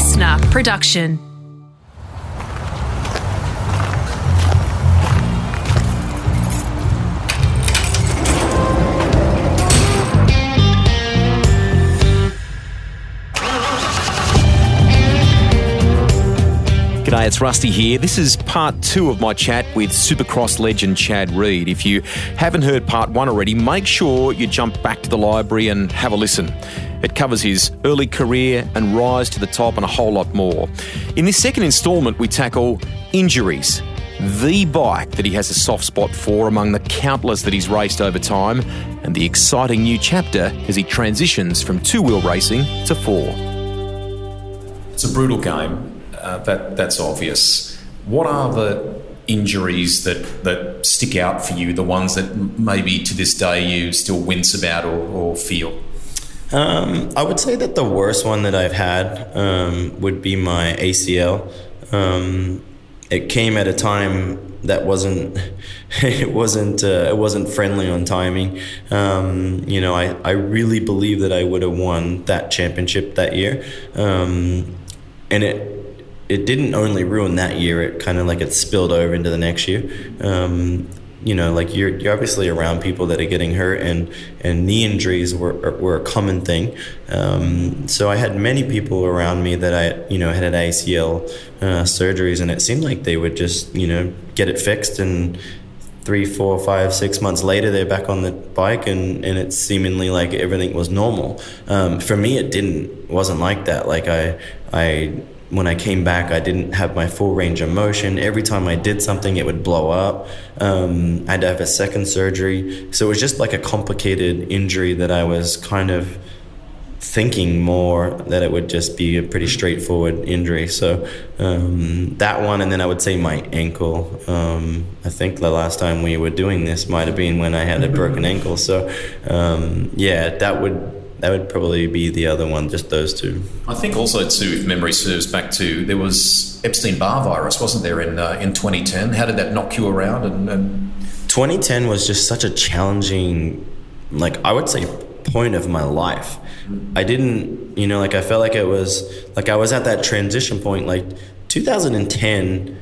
listener production. G'day, it's Rusty here. This is part two of my chat with Supercross legend Chad Reed. If you haven't heard part one already, make sure you jump back to the library and have a listen. It covers his early career and rise to the top and a whole lot more. In this second instalment, we tackle injuries, the bike that he has a soft spot for among the countless that he's raced over time, and the exciting new chapter as he transitions from two wheel racing to four. It's a brutal game. Uh, that that's obvious. What are the injuries that that stick out for you? The ones that maybe to this day you still wince about or, or feel. Um, I would say that the worst one that I've had um, would be my ACL. Um, it came at a time that wasn't it wasn't uh, it wasn't friendly on timing. Um, you know, I, I really believe that I would have won that championship that year, um, and it it didn't only ruin that year. It kind of like it spilled over into the next year. Um, you know, like you're you're obviously around people that are getting hurt, and and knee injuries were were a common thing. Um, so I had many people around me that I you know had ACL uh, surgeries, and it seemed like they would just you know get it fixed and three, four, five, six months later, they're back on the bike, and, and it's seemingly like everything was normal. Um, for me, it didn't. Wasn't like that. Like I, I when I came back, I didn't have my full range of motion. Every time I did something, it would blow up. Um, I had to have a second surgery. So it was just like a complicated injury that I was kind of thinking more that it would just be a pretty straightforward injury. So um, that one, and then I would say my ankle. Um, I think the last time we were doing this might have been when I had a broken ankle. So um, yeah, that would that would probably be the other one, just those two. I think also too, if memory serves back to there was Epstein Barr virus, wasn't there in uh, in 2010? How did that knock you around? And, and 2010 was just such a challenging, like I would say, point of my life. I didn't, you know, like I felt like it was like I was at that transition point. Like 2010,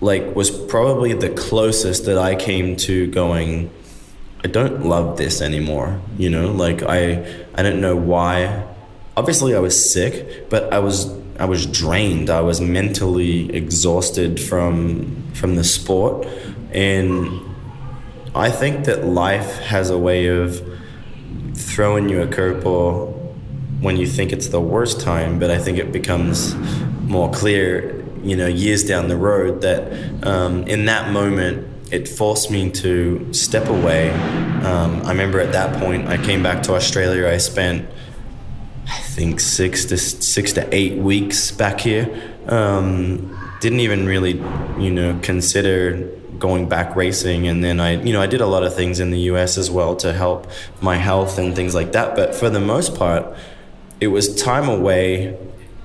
like was probably the closest that I came to going I don't love this anymore. You know, like I I don't know why. Obviously, I was sick, but I was I was drained. I was mentally exhausted from from the sport, and I think that life has a way of throwing you a curveball when you think it's the worst time. But I think it becomes more clear, you know, years down the road that um, in that moment it forced me to step away. Um, I remember at that point, I came back to Australia. I spent, I think, six to six to eight weeks back here. Um, didn't even really, you know, consider going back racing. And then I, you know, I did a lot of things in the U.S. as well to help my health and things like that. But for the most part, it was time away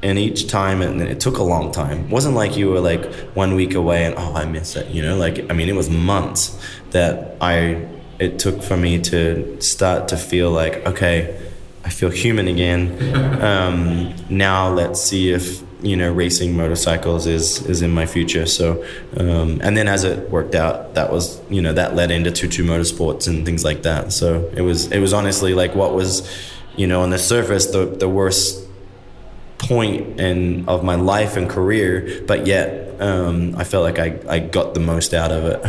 and each time and it took a long time. It wasn't like you were like one week away and oh i miss it you know? Like i mean it was months that i it took for me to start to feel like okay i feel human again. Um, now let's see if you know racing motorcycles is is in my future. So um, and then as it worked out that was you know that led into TwoTwo motorsports and things like that. So it was it was honestly like what was you know on the surface the the worst point in of my life and career, but yet um, I felt like I, I got the most out of it.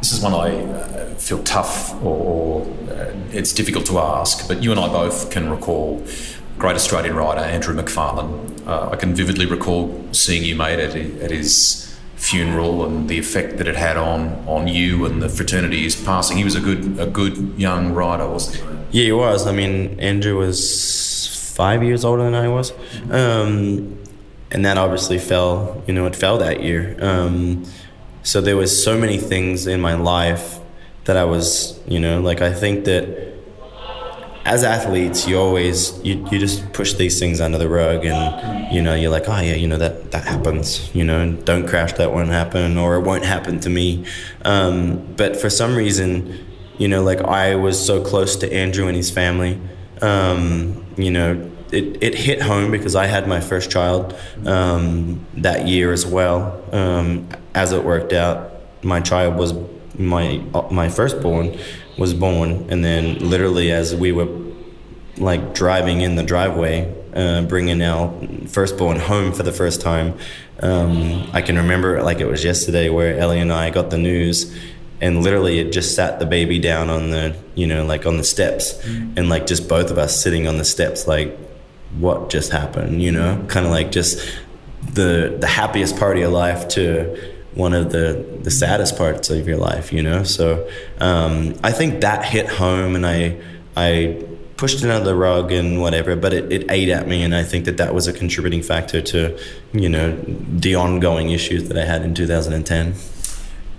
This is one I uh, feel tough or, or uh, it's difficult to ask, but you and I both can recall great Australian rider Andrew McFarlane. Uh, I can vividly recall seeing you, mate, at, at his funeral and the effect that it had on on you and the fraternity is passing. He was a good a good young rider, wasn't he? Yeah, he was. I mean, Andrew was five years older than I was. Um, and that obviously fell, you know, it fell that year. Um, so there was so many things in my life that I was, you know, like I think that as athletes, you always you, you just push these things under the rug, and you know you're like, oh yeah, you know that that happens, you know, don't crash, that won't happen, or it won't happen to me. Um, but for some reason, you know, like I was so close to Andrew and his family, Um, you know, it, it hit home because I had my first child um, that year as well. Um, as it worked out, my child was my my firstborn was born, and then literally as we were like driving in the driveway, uh, bringing our firstborn home for the first time, um, I can remember it like it was yesterday where Ellie and I got the news and literally it just sat the baby down on the you know like on the steps mm. and like just both of us sitting on the steps like what just happened, you know, kind of like just the the happiest part of your life to one of the the saddest parts of your life, you know. So um, I think that hit home, and I I pushed it under the rug and whatever, but it, it ate at me, and I think that that was a contributing factor to you know the ongoing issues that I had in 2010.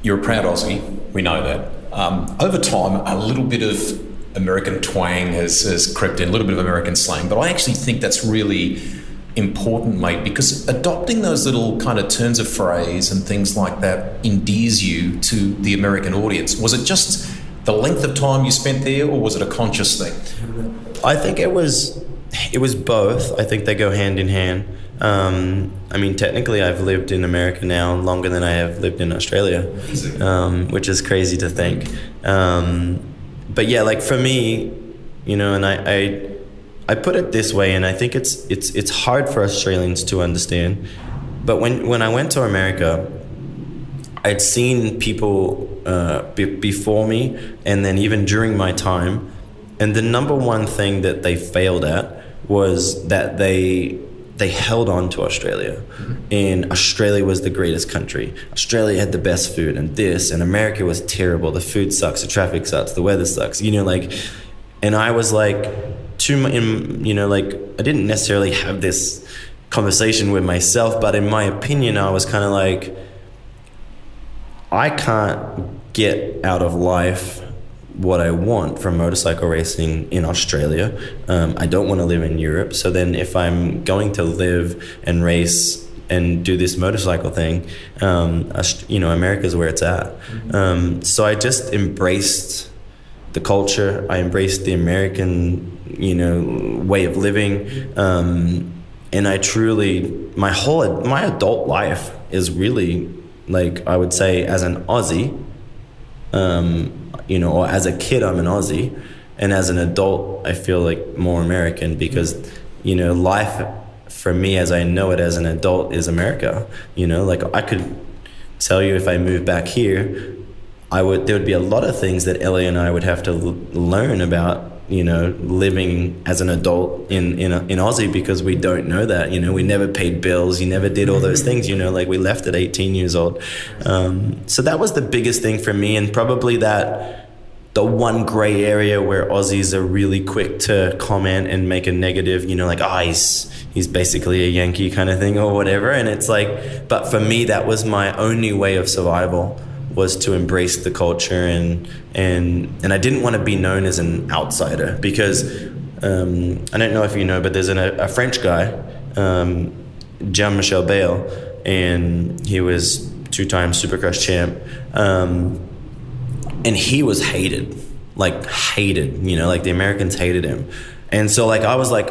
You're a proud Aussie, we know that. Um, over time, a little bit of American twang has, has crept in, a little bit of American slang, but I actually think that's really important, mate, because adopting those little kind of turns of phrase and things like that endears you to the American audience. Was it just the length of time you spent there, or was it a conscious thing? I think it was it was both. I think they go hand in hand. Um, I mean, technically, I've lived in America now longer than I have lived in Australia, um, which is crazy to think. Um, but yeah, like for me, you know, and I, I, I put it this way, and I think it's it's it's hard for Australians to understand. But when when I went to America, I'd seen people uh, be, before me, and then even during my time, and the number one thing that they failed at was that they they held on to Australia. Mm-hmm. And Australia was the greatest country. Australia had the best food and this, and America was terrible. The food sucks, the traffic sucks, the weather sucks. You know, like, and I was like, too, you know, like, I didn't necessarily have this conversation with myself, but in my opinion, I was kind of like, I can't get out of life what I want from motorcycle racing in Australia. Um, I don't want to live in Europe. So then, if I'm going to live and race and do this motorcycle thing, um, you know, America's where it's at. Mm-hmm. Um, so I just embraced the culture. I embraced the American, you know, way of living. Um, and I truly, my whole, my adult life is really like, I would say, as an Aussie, um, you know, or as a kid, I'm an Aussie, and as an adult, I feel like more American because, you know, life for me as I know it as an adult is America. You know, like I could tell you if I moved back here, I would there would be a lot of things that Ellie and I would have to l- learn about you know, living as an adult in in in Aussie because we don't know that. You know, we never paid bills. You never did all those things. You know, like we left at 18 years old. Um, so that was the biggest thing for me, and probably that the one gray area where Aussies are really quick to comment and make a negative, you know, like, oh, he's, he's basically a Yankee kind of thing or whatever. And it's like, but for me, that was my only way of survival was to embrace the culture and and and I didn't want to be known as an outsider because um, I don't know if you know, but there's an, a, French guy, um, Jean Michel Bayle, and he was two-time Supercross champ, um, and he was hated, like hated. You know, like the Americans hated him, and so like I was like,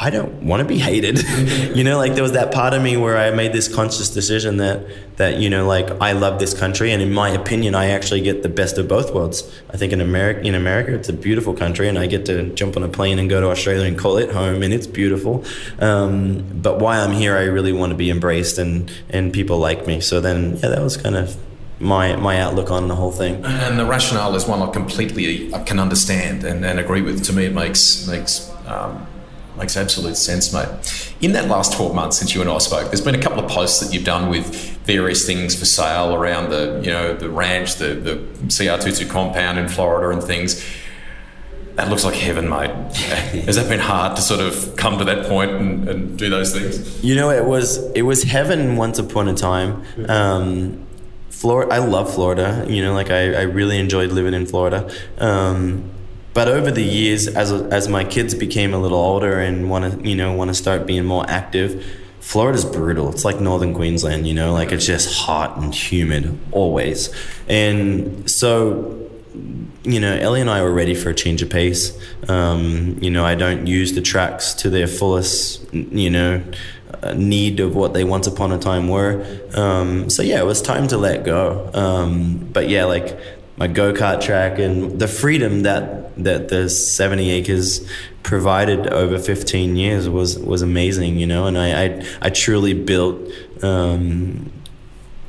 I don't want to be hated. you know, like there was that part of me where I made this conscious decision that that you know, like I love this country, and in my opinion, I actually get the best of both worlds. I think in America, in America, it's a beautiful country, and I get to jump on a plane and go to Australia and call it home, and it's beautiful. Um, but while I'm here, I really want to be embraced, and and people like me. So then, yeah, that was kind of my my outlook on the whole thing. And the rationale is one I completely I can understand and, and agree with. To me, it makes makes um, Makes absolute sense, mate. In that last 12 months since you and I spoke, there's been a couple of posts that you've done with various things for sale around the, you know, the ranch, the, the CR22 compound in Florida and things. That looks like heaven, mate. Has that been hard to sort of come to that point and, and do those things? You know, it was it was heaven once upon a time. Um, Florida, I love Florida. You know, like I, I really enjoyed living in Florida. Um, but over the years, as as my kids became a little older and want to you know want to start being more active, Florida's brutal. It's like northern Queensland, you know, like it's just hot and humid always. And so you know, Ellie and I were ready for a change of pace. Um, you know, I don't use the tracks to their fullest, you know, uh, need of what they once upon a time were. Um, so yeah, it was time to let go. Um, but yeah, like my go kart track and the freedom that that the 70 acres provided over 15 years was was amazing, you know. And I I, I truly built um,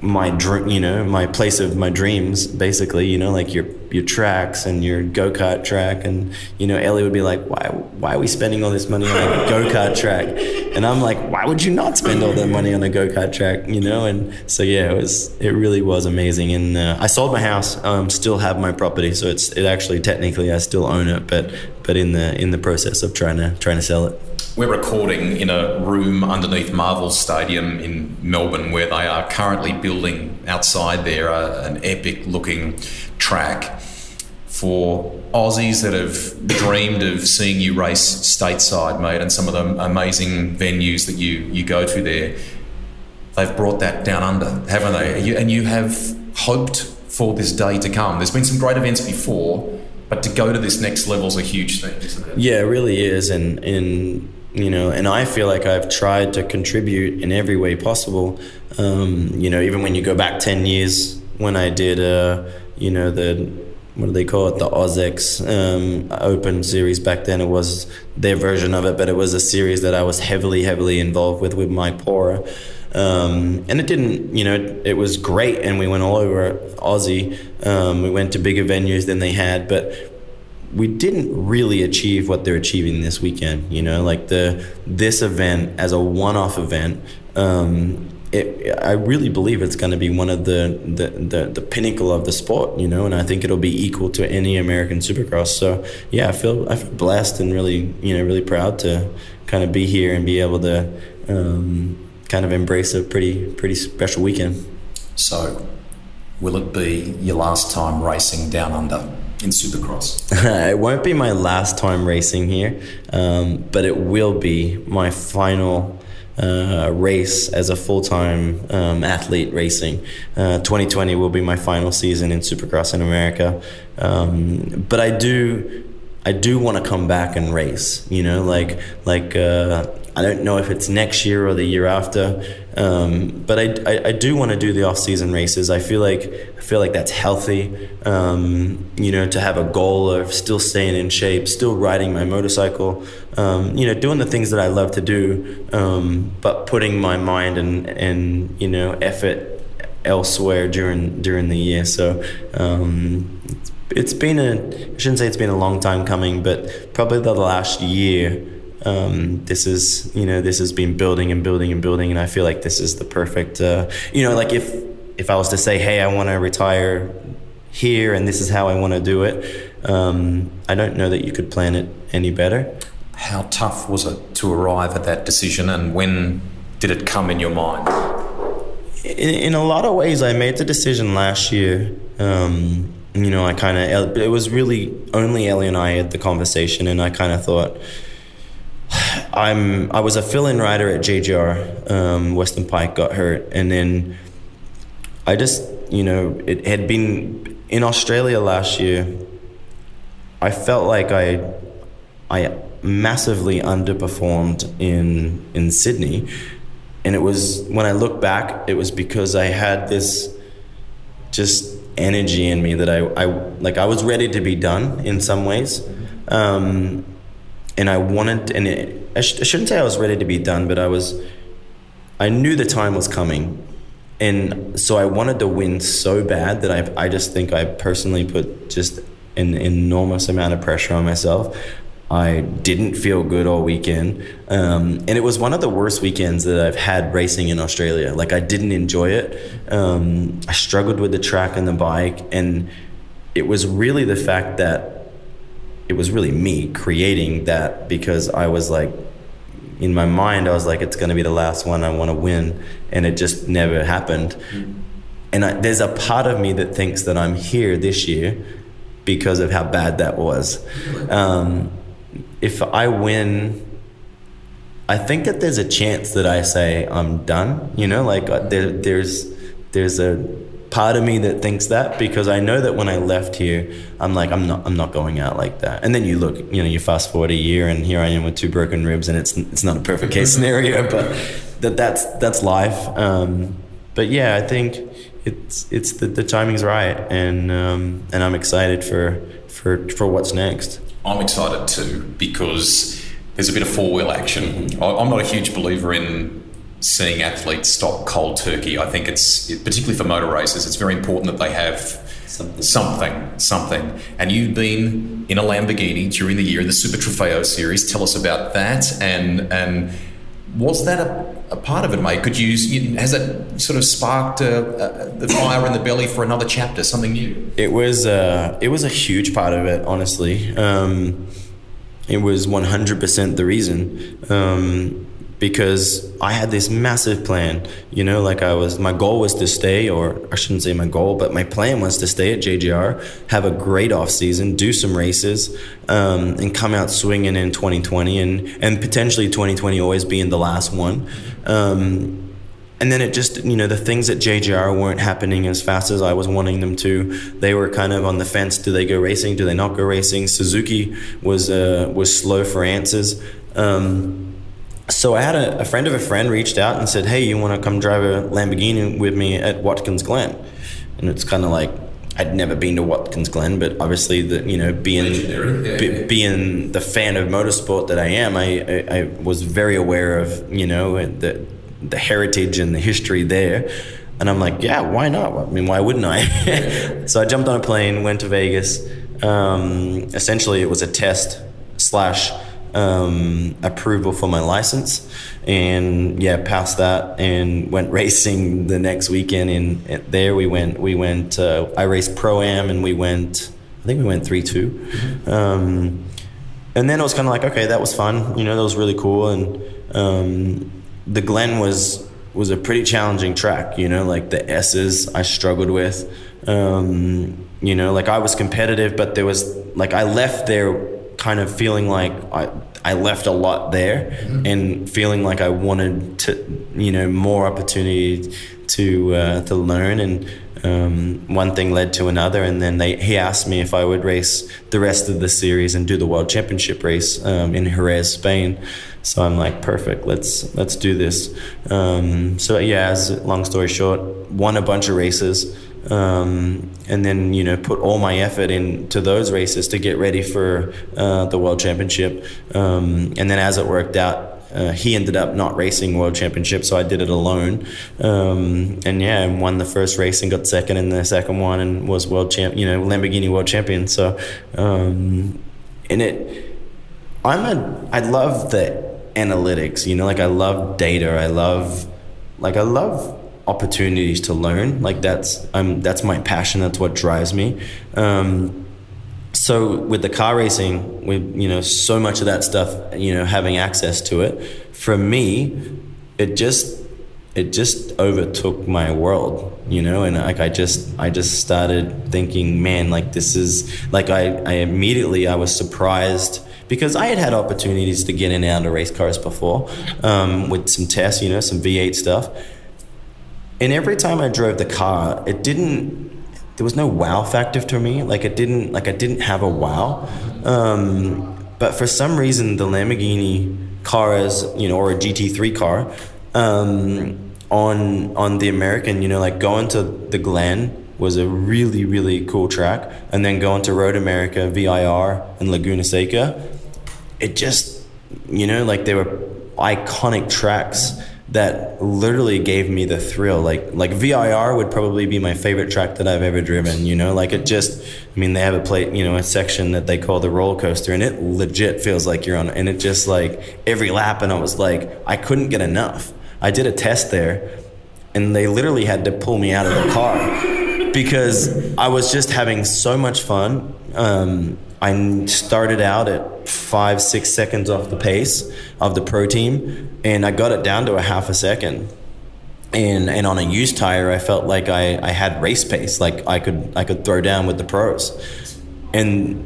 my dream, you know, my place of my dreams, basically, you know, like your your tracks and your go kart track, and you know, Ellie would be like, "Why, why are we spending all this money on a go kart track?" And I'm like, "Why would you not spend all that money on a go kart track?" You know, and so yeah, it was, it really was amazing. And uh, I sold my house, um, still have my property, so it's, it actually technically I still own it, but but in the in the process of trying to trying to sell it. We're recording in a room underneath Marvel Stadium in Melbourne where they are currently building outside there uh, an epic looking track for Aussies that have dreamed of seeing you race stateside, mate, and some of the amazing venues that you, you go to there. They've brought that down under, haven't they? And you have hoped for this day to come. There's been some great events before, but to go to this next level is a huge thing, isn't it? Yeah, it really is. And, and you know, and I feel like I've tried to contribute in every way possible. Um, you know, even when you go back 10 years when I did, uh, you know, the, what do they call it? The AUS-X um, Open series back then. It was their version of it, but it was a series that I was heavily, heavily involved with with Mike Pora. Um, and it didn't, you know, it, it, was great, and we went all over Aussie. Um, we went to bigger venues than they had, but we didn't really achieve what they're achieving this weekend. You know, like the this event as a one-off event. Um, it, I really believe it's going to be one of the, the, the, the, pinnacle of the sport, you know, and I think it'll be equal to any American Supercross. So yeah, I feel I feel blessed and really you know really proud to kind of be here and be able to um, kind of embrace a pretty pretty special weekend. So, will it be your last time racing down under? In Supercross? it won't be my last time racing here, um, but it will be my final uh, race as a full time um, athlete racing. Uh, 2020 will be my final season in Supercross in America. Um, but I do. I do want to come back and race, you know, like like uh, I don't know if it's next year or the year after, um, but I, I, I do want to do the off season races. I feel like I feel like that's healthy. Um, you know, to have a goal of still staying in shape, still riding my motorcycle. Um, you know, doing the things that I love to do, um, but putting my mind and and you know effort elsewhere during during the year. So um, it's, it's been a I shouldn't say it's been a long time coming, but probably the last year um, this is you know this has been building and building and building and i feel like this is the perfect uh, you know like if if i was to say hey i want to retire here and this is how i want to do it um, i don't know that you could plan it any better. How tough was it to arrive at that decision and when did it come in your mind? In, in a lot of ways i made the decision last year. Um, you know i kind of it was really only ellie and i had the conversation and i kind of thought I'm I was a fill-in rider at JGR. Um, Weston Peick got hurt, and then I just you know it had been in Australia last year. I felt like I I massively underperformed in in Sydney, and it was when I look back, it was because I had this just energy in me that I, I like I was ready to be done in some ways. Um, and I wanted, and it, I, sh- I shouldn't say I was ready to be done, but I was, I knew the time was coming. And so I wanted to win so bad that I, I just think I personally put just an enormous amount of pressure on myself. I didn't feel good all weekend. Um, and it was one of the worst weekends that I've had racing in Australia. Like, I didn't enjoy it. Um, I struggled with the track and the bike. And it was really the fact that it was really me creating that because I was like, in my mind, I was like, it's going to be the last one I want to win. And it just never happened. Mm-hmm. And I, there's a part of me that thinks that I'm here this year because of how bad that was. Um, if I win, I think that there's a chance that I say I'm done. You know, like uh, there, there's there's a part of me that thinks that because I know that when I left here, I'm like, I'm not, I'm not going out like that. And then you look, you know, you fast forward a year, and here I am with two broken ribs, and it's it's not a perfect case scenario, but that that's that's life. Um, but yeah, I think it's it's the, the timing's right, and um, and I'm excited for for for what's next. I'm excited too because there's a bit of four wheel action. I'm not a huge believer in seeing athletes stop cold turkey. I think it's particularly for motor races. It's very important that they have something, something, something. And you've been in a Lamborghini during the year in the Super Trofeo series. Tell us about that. And and was that a, a part of it, mate? Could you use? has it sort of sparked uh, uh, the fire in the belly for another chapter, something new? It was uh, it was a huge part of it, honestly. Um, it was 100% the reason. Um, because I had this massive plan. You know, like I was, my goal was to stay, or I shouldn't say my goal, but my plan was to stay at JGR, have a great off season, do some races, um, and come out swinging in 2020, and and potentially 2020 always being the last one. Um, and then it just, you know, the things at JGR weren't happening as fast as I was wanting them to. They were kind of on the fence. Do they go racing? Do they not go racing? Suzuki was uh, was slow for answers. Um, so I had a, a, friend of a friend reached out and said, "Hey, you want to come drive a Lamborghini with me at Watkins Glen?" And it's kind of like I'd never been to Watkins Glen, but obviously, the you know being be, being the fan of motorsport that I am, I, I, I was very aware of you know the the heritage and the history there. And I'm like, yeah, why not? I mean, why wouldn't I? so I jumped on a plane, went to Vegas. Um, essentially, it was a test slash um, approval for my license, and yeah, passed that and went racing the next weekend. And there we went. We went. Uh, I raced pro am, and we went. I think we went three mm-hmm. um, and then it was kind of like, okay, that was fun. You know, that was really cool. And um, the Glen was was a pretty challenging track. You know, like the S's I struggled with. Um, you know, like I was competitive, but there was like I left there kind of feeling like I I left a lot there mm-hmm. and feeling like I wanted to you know more opportunity to uh, to learn. And um, one thing led to another. And then they he asked me if I would race the rest of the series and do the world championship race um, in Jerez Spain. So I'm like perfect. Let's let's do this. Um, so yeah as long story short won a bunch of races um, and then you know put all my effort into those races to get ready for uh, the world championship. Um, and then as it worked out. Uh, he ended up not racing world championship, so I did it alone. Um, and yeah, and won the first race and got second in the second one, and was world champ. You know, Lamborghini world champion. So, um, in it, I'm a. I love the analytics. You know, like I love data. I love, like I love opportunities to learn. Like that's I'm that's my passion. That's what drives me. Um, so with the car racing, with you know so much of that stuff, you know having access to it, for me, it just it just overtook my world, you know, and like I just I just started thinking, man, like this is like I I immediately I was surprised because I had had opportunities to get in and out of race cars before um, with some tests, you know, some V8 stuff and every time I drove the car, it didn't. There was no wow factor to me. Like it didn't. Like I didn't have a wow. Um, but for some reason, the Lamborghini car is you know, or a GT3 car, um, on on the American, you know, like going to the Glen was a really really cool track, and then going to Road America, VIR, and Laguna Seca, it just you know like they were iconic tracks that literally gave me the thrill. Like like VIR would probably be my favorite track that I've ever driven. You know, like it just. I mean, they have a plate, you know, a section that they call the roller coaster, and it legit feels like you're on. And it just like every lap, and I was like, I couldn't get enough. I did a test there, and they literally had to pull me out of the car because I was just having so much fun. Um, I started out at five, six seconds off the pace of the pro team, and I got it down to a half a second. And and on a used tire, I felt like I, I had race pace, like I could I could throw down with the pros. And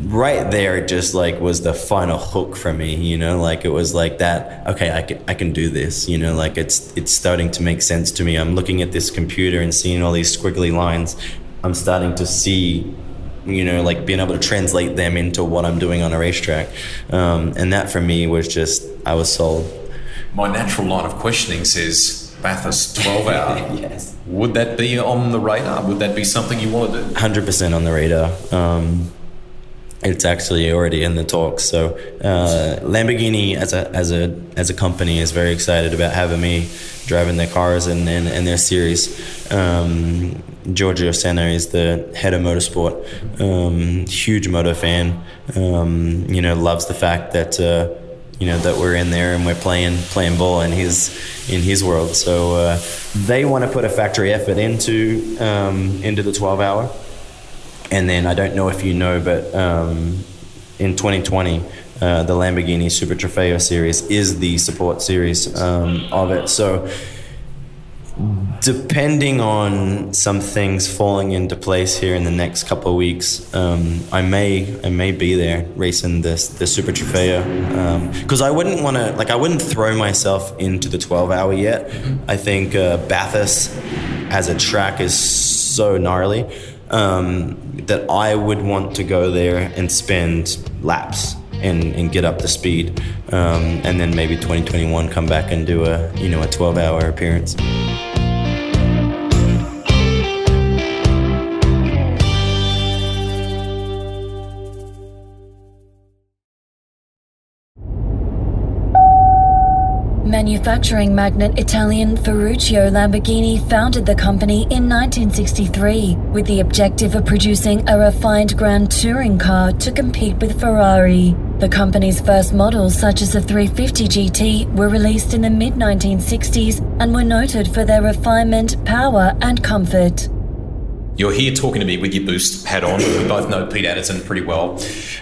right there it just like was the final hook for me you know like it was like that okay i can i can do this you know like it's it's starting to make sense to me i'm looking at this computer and seeing all these squiggly lines i'm starting to see you know like being able to translate them into what i'm doing on a racetrack um, and that for me was just i was sold my natural line of questioning says Bathurst 12 hour. yes. Would that be on the radar? Would that be something you want to do? 100% on the radar. Um, it's actually already in the talks. So uh, Lamborghini as a as a as a company is very excited about having me driving their cars and and, and their series. Um, Giorgio Sanna is the head of motorsport. Um, huge moto fan. Um, you know, loves the fact that. Uh, you know that we're in there and we're playing playing ball in his in his world. So uh, they want to put a factory effort into um, into the 12 hour. And then I don't know if you know, but um, in 2020, uh, the Lamborghini Super Trofeo series is the support series um, of it. So depending on some things falling into place here in the next couple of weeks, um, I may I may be there racing this the Super Trofeo because um, I wouldn't want to like I wouldn't throw myself into the 12 hour yet. I think uh, Bathurst as a track is so gnarly um, that I would want to go there and spend laps and, and get up to speed, um, and then maybe 2021 come back and do a you know a 12 hour appearance. Manufacturing magnate Italian Ferruccio Lamborghini founded the company in 1963 with the objective of producing a refined Grand Touring car to compete with Ferrari. The company's first models, such as the 350 GT, were released in the mid 1960s and were noted for their refinement, power, and comfort. You're here talking to me with your boost hat on. We both know Pete Adderton pretty well.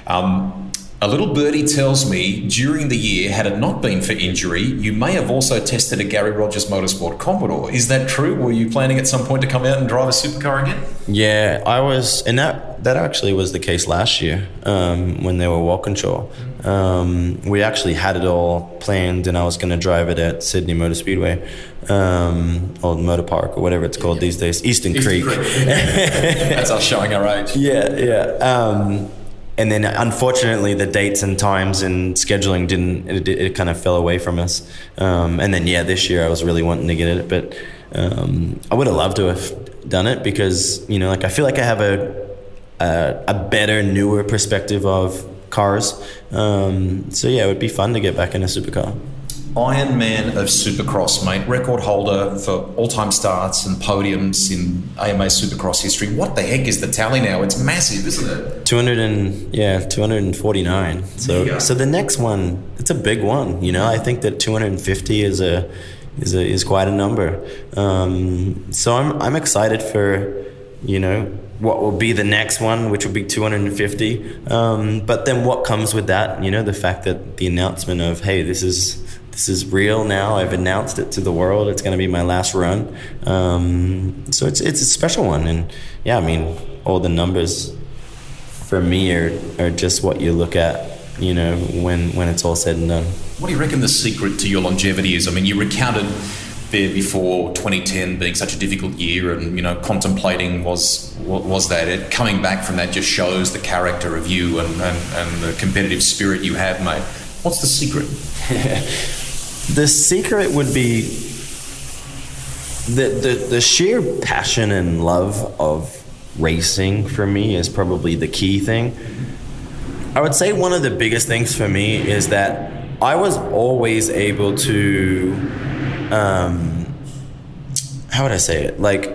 Um, a little birdie tells me during the year, had it not been for injury, you may have also tested a Garry Rogers Motorsport Commodore. Is that true? Were you planning at some point to come out and drive a supercar again? Yeah, I was, and that that actually was the case last year um, when they were Walkinshaw. Um, we actually had it all planned, and I was going to drive it at Sydney Motor Speedway um, or Motor Park or whatever it's called these days, Eastern, Eastern Creek. Creek. That's us showing our age. Yeah, yeah. Um, and then unfortunately the dates and times and scheduling didn't it, it kind of fell away from us. Um, and then yeah this year i was really wanting to get it but um, i would have loved to have done it because you know like i feel like i have a a, a better newer perspective of cars. Um, so yeah it would be fun to get back in a supercar Iron Man of Supercross, mate. Record holder for all time starts and podiums in AMA Supercross history. What the heck is the tally now? It's massive, isn't it? 200 and, yeah, 249. So, so the next one, it's a big one. You know, I think that 250 is a, is a, is quite a number. Um, so I'm, I'm excited for, you know, what will be the next one, which will be 250. Um, but then what comes with that? You know, the fact that the announcement of, hey, this is this is real now. I've announced it to the world. It's going to be my last run. Um, so it's it's a special one, and yeah, I mean, all the numbers for me are are just what you look at, you know, when when it's all said and done. What do you reckon the secret to your longevity is? I mean, you recounted there before 2010 being such a difficult year and you know contemplating was was that it coming back from that just shows the character of you and, and, and the competitive spirit you have mate what's the secret The secret would be the, the, the sheer passion and love of racing for me is probably the key thing. I would say one of the biggest things for me is that I was always able to, um, how would I say it? Like,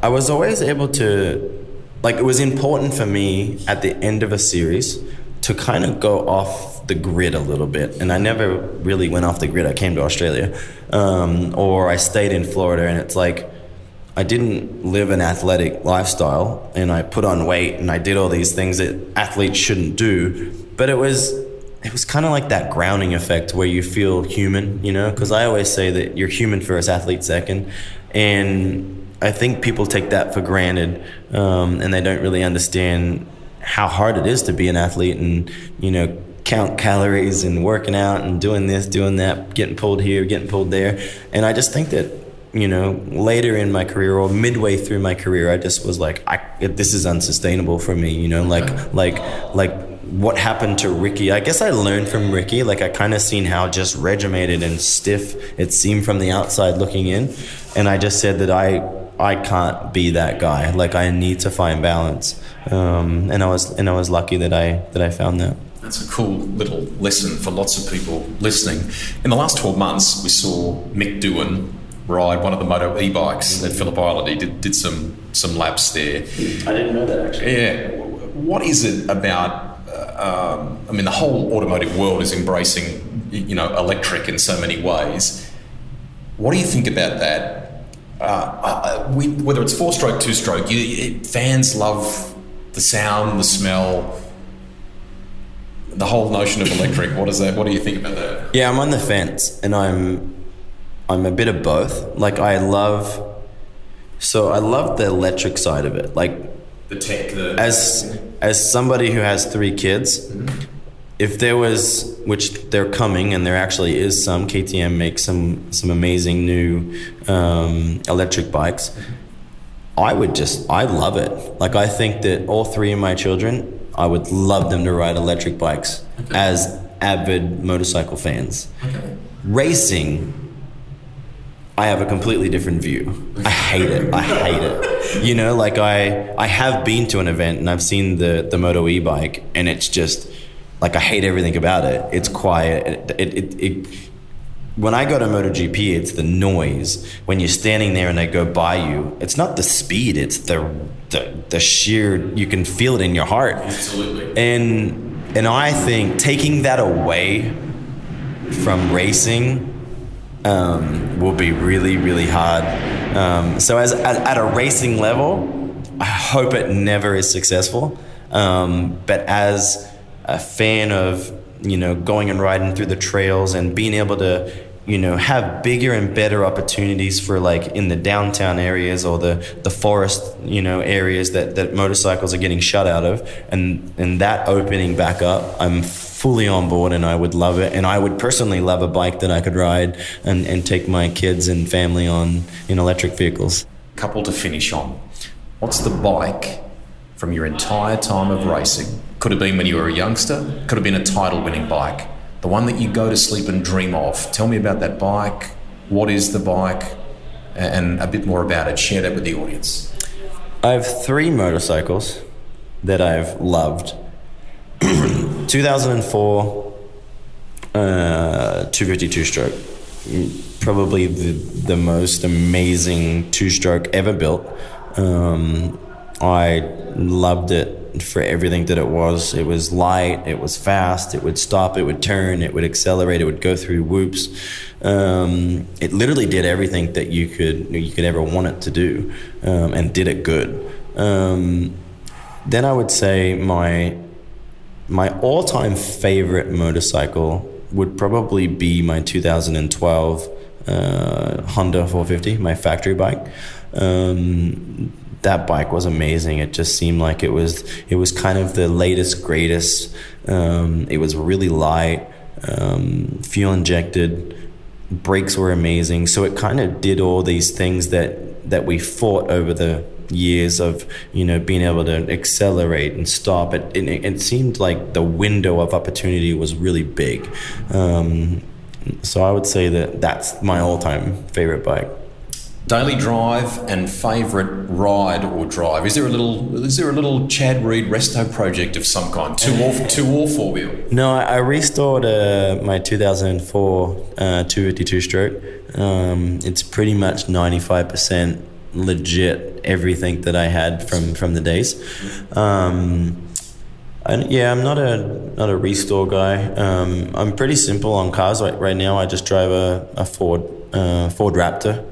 I was always able to, like, it was important for me at the end of a series to kind of go off the grid a little bit. And I never really went off the grid. I came to Australia, um, or I stayed in Florida, and it's like I didn't live an athletic lifestyle, and I put on weight, and I did all these things that athletes shouldn't do. But it was it was kind of like that grounding effect where you feel human, you know. Because I always say that you're human first, athlete second, and I think people take that for granted, um, and they don't really understand how hard it is to be an athlete and you know count calories and working out and doing this, doing that, getting pulled here, getting pulled there. And I just think that you know later in my career or midway through my career, I just was like, I this is unsustainable for me. You know, like like like what happened to Ricky. I guess I learned from Ricky. Like I kind of seen how just regimented and stiff it seemed from the outside looking in, and I just said that I I can't be that guy. Like I need to find balance, um, and I was and I was lucky that I that I found that. That's a cool little lesson for lots of people listening. In the last 12 months, we saw Mick Doohan ride one of the moto e-bikes at Phillip Island. He did, did some some laps there. I didn't know that actually. Yeah. What is it about? Uh, um, I mean, the whole automotive world is embracing, you know, electric in so many ways. What do you think about that? Uh, uh, we, whether it's four-stroke, two-stroke, you, fans love the sound, the smell the whole notion of electric. What is that? What do you think about that? Yeah, I'm on the fence, and I'm I'm a bit of both. Like I love, so I love the electric side of it. Like the tech. The as as somebody who has three kids. Mm-hmm. If there was, which they're coming, and there actually is some, KTM makes some some amazing new um, electric bikes. Mm-hmm. I would just, I love it. Like I think that all three of my children I would love them to ride electric bikes okay. as avid motorcycle fans. Okay. Racing, I have a completely different view. I hate it. I hate it. You know, like I I have been to an event and I've seen the the Moto e bike and it's just like I hate everything about it. It's quiet. It it, it, it when I go to MotoGP, it's the noise. When you're standing there and they go by you, it's not the speed, it's the the, the sheer you can feel it in your heart. Absolutely. And and I think taking that away from racing um, will be really really hard. Um, so as at, at, a racing level, I hope it never is successful. Um, but as a fan of you know going and riding through the trails and being able to you know have bigger and better opportunities for like in the downtown areas or the the forest you know areas that that motorcycles are getting shut out of. And and that opening back up i'm fully on board and i would love it. And i would personally love a bike that i could ride and and take my kids and family on in electric vehicles. Couple to finish on. What's the bike from your entire time of racing? Could have been when you were a youngster could have been a title winning bike the one that you go to sleep and dream of. Tell me about that bike. What is the bike? And a bit more about it. Share that with the audience. I have three motorcycles that I've loved 2004 uh, 252 stroke. Probably the, the most amazing two stroke ever built. Um, I loved it for everything that it was. It was light, it was fast, it would stop, it would turn, it would accelerate, it would go through whoops. Um, it literally did everything that you could you could ever want it to do, um, and did it good. Um, then I would say my my all time favorite motorcycle would probably be my 2012 uh, Honda 450, my factory bike. Um, that bike was amazing. It just seemed like it was it was kind of the latest greatest. Um, it was really light, um, fuel injected, brakes were amazing. So it kind of did all these things that that we fought over the years of you know being able to accelerate and stop. It it, it seemed like the window of opportunity was really big. Um, so I would say that that's my all-time favorite bike. Daily drive and favourite ride or drive. Is there a little is there a little Chad Reed resto project of some kind? Two or two or four wheel? No, I, restored uh, my 2004 uh, 252 stroke. Um, it's pretty much 95 percent legit everything that I had from from the days. Um, and yeah, I'm not a not a restore guy. Um, I'm pretty simple on cars. Right, right now, I just drive a, a Ford uh, Ford Raptor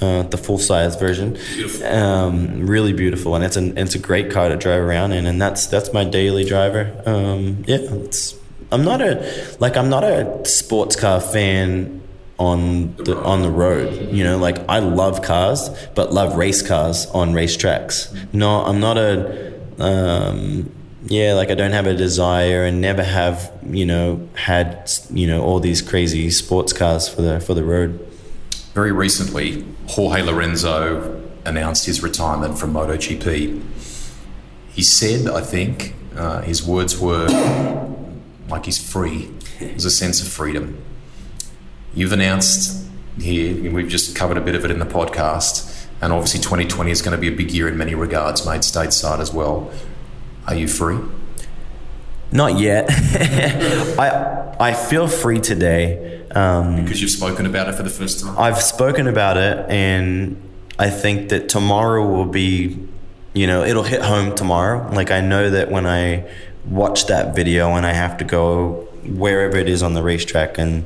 uh, the full size version. Um, really beautiful, and it's an it's a great car to drive around in, and that's that's my daily driver. Um, yeah, it's I'm not a like I'm not a sports car fan on the on the road. You know, like I love cars, but love race cars on racetracks. No, I'm not a um, yeah, like I don't have a desire and never have, you know, had, you know, all these crazy sports cars for the for the road. Very recently, Jorge Lorenzo announced his retirement from MotoGP. He said, I think, uh, his words were like he's free. There's a sense of freedom. You've announced here, we've just covered a bit of it in the podcast, and obviously 2020 is going to be a big year in many regards, made stateside as well. Are you free? Not yet. I I feel free today. Um, because you've spoken about it for the first time. I've spoken about it, and I think that tomorrow will be, you know, it'll hit home tomorrow. Like I know that when I watch that video and I have to go wherever it is on the racetrack and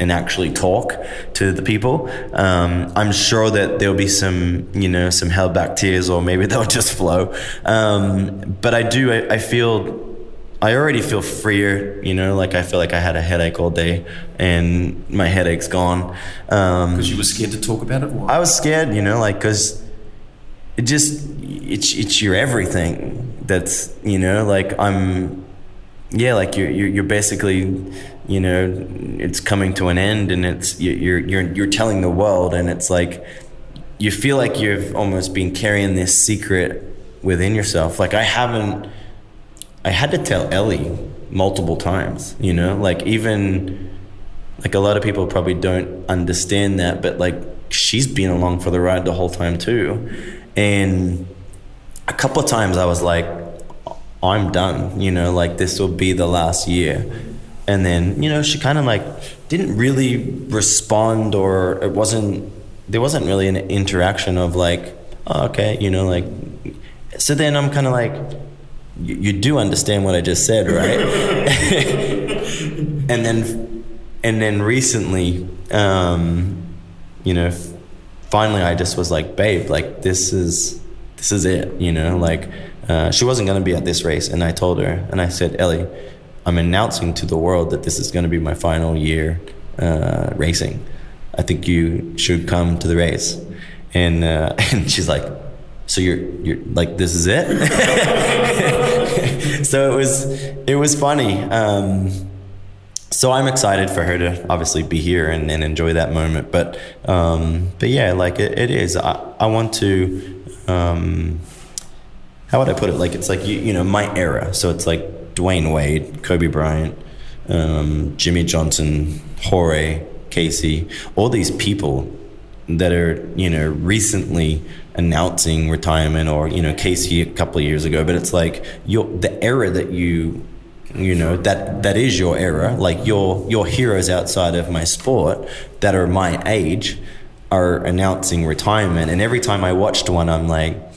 and actually talk to the people. Um, I'm sure that there'll be some, you know, some held back tears, or maybe they'll just flow. Um, but I do, I, I, feel, I already feel freer, you know, like I feel like I had a headache all day, and my headache's gone. Because um, you were scared to talk about it. Why? I was scared, you know, like because it just it's it's your everything. That's you know, like I'm yeah, like you're, you're, you're basically, you know, it's coming to an end, and it's you're you're you're telling the world, and it's like you feel like you've almost been carrying this secret within yourself. Like I haven't, I had to tell Ellie multiple times, you know, like even like a lot of people probably don't understand that, but like she's been along for the ride the whole time too, and a couple of times I was like I'm done, you know, like this will be the last year. And then, you know, she kind of like didn't really respond or it wasn't, there wasn't really an interaction of like, oh, okay, you know, like, so then I'm kind of like, you, you do understand what I just said, right? and then, and then recently, um, you know, finally I just was like, babe, like this is, this is it, you know, like, uh, she wasn't going to be at this race. And I told her, and I said, Ellie, I'm announcing to the world that this is going to be my final year uh, racing. I think you should come to the race. And, uh, and she's like, so you're, you're like, this is it? so it was, it was funny. Um, so I'm excited for her to obviously be here and, and enjoy that moment. But, um, but yeah, like it, it is, I, I want to, um, how would I put it? Like it's like you, you know my era. So it's like Dwyane Wade, Kobe Bryant, um, Jimmie Johnson, Jorge, Casey, all these people that are you know recently announcing retirement or you know Casey a couple of years ago. But it's like your the era that you you know that that is your era. Like your your heroes outside of my sport that are my age are announcing retirement, and every time I watched one, I'm like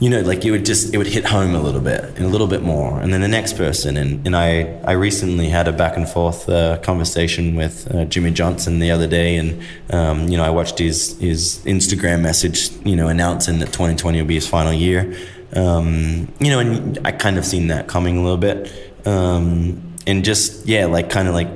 you know, like it would just it would hit home a little bit and a little bit more, and then the next person. And, and I I recently had a back and forth uh, conversation with uh, Jimmie Johnson the other day, and um, you know I watched his his Instagram message, you know, announcing that 2020 will be his final year. Um, you know, and I kind of seen that coming a little bit, um, and just yeah, like kind of like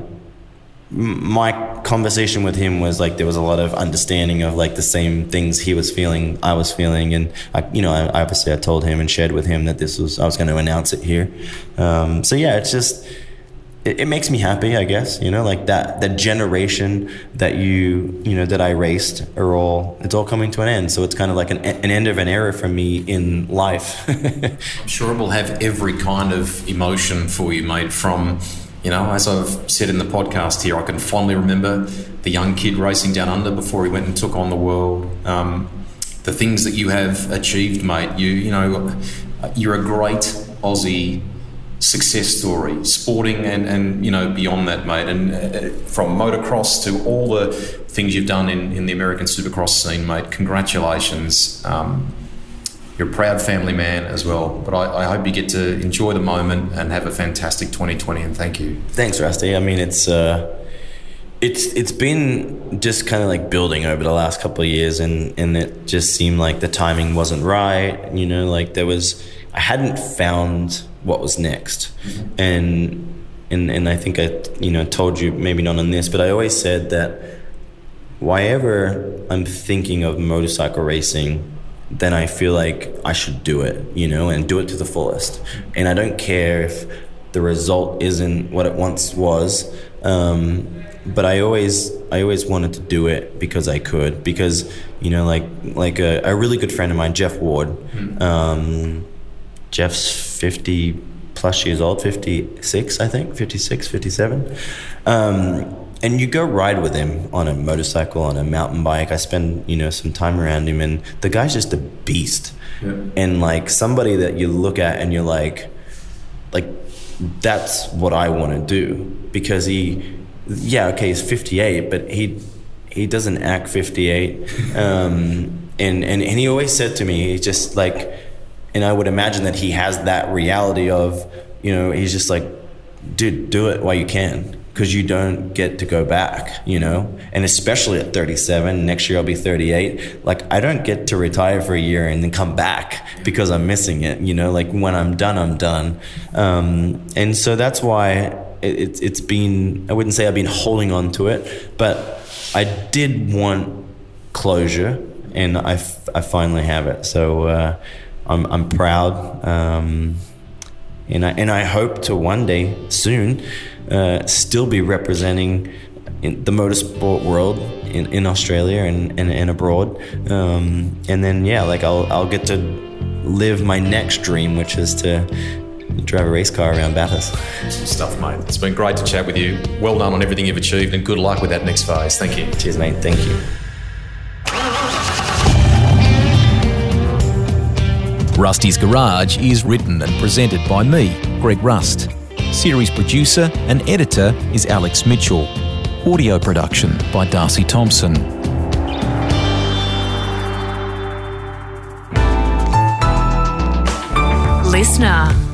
my conversation with him was like there was a lot of understanding of like the same things he was feeling I was feeling and I you know I, obviously I told him and shared with him that this was I was going to announce it here. Um, so yeah it's just it, it, makes me happy I guess you know like that that generation that you you know that I raced are all it's all coming to an end. So it's kind of like an, an end of an era for me in life. I'm sure it will have every kind of emotion for you mate from you know, as I've said in the podcast here, I can fondly remember the young kid racing down under before he went and took on the world. Um, the things that you have achieved, mate. You, you know, you're a great Aussie success story, sporting and, and you know beyond that, mate. And uh, from motocross to all the things you've done in, in the American Supercross scene, mate. Congratulations. Um, you're a proud family man as well. But I, I, hope you get to enjoy the moment and have a fantastic 2020. And thank you. Thanks, Rusty. I mean, it's uh, it's it's been just kind of like building over the last couple of years, and and it just seemed like the timing wasn't right. You know, like there was I hadn't found what was next, mm-hmm. and. And, and I think I you know told you maybe not on this, but I always said that why ever I'm thinking of motorcycle racing then I feel like I should do it, you know, and do it to the fullest. And I don't care if the result isn't what it once was. Um, but I always I always wanted to do it because I could because you know like like a, a really good friend of mine Jeff Ward um, Jeff's 50 plus years old 56 I think 56 57 um, and you go ride with him on a motorcycle on a mountain bike I spend you know some time around him and the guy's just a beast yeah. and like somebody that you look at and you're like like that's what I want to do because he yeah, okay, he's 58, but he he doesn't act 58. Um, and, and, and he always said to me, he's just like, and I would imagine that he has that reality of, you know, he's just like, dude, do it while you can because you don't get to go back, you know? And especially at 37, next year I'll be 38. Like, I don't get to retire for a year and then come back because I'm missing it, you know? Like, when I'm done, I'm done. Um, and so that's why it, it's been, I wouldn't say I've been holding on to it, but I did want closure and I, f- I finally have it. So uh, I'm, I'm proud. Um, and, I, and I hope to one day soon uh, still be representing the motorsport world in, in Australia and, and, and abroad. Um, and then, yeah, like I'll, I'll get to live my next dream, which is to drive a race car around Bathurst. Some stuff, mate. It's been great to chat with you. Well done on everything you've achieved, and good luck with that next phase. Thank you. Cheers, mate. Thank you. Rusty's Garage is written and presented by me, Greg Rust. Series producer and editor is Alex Mitchell. Audio production by Darcy Thompson. Listnr.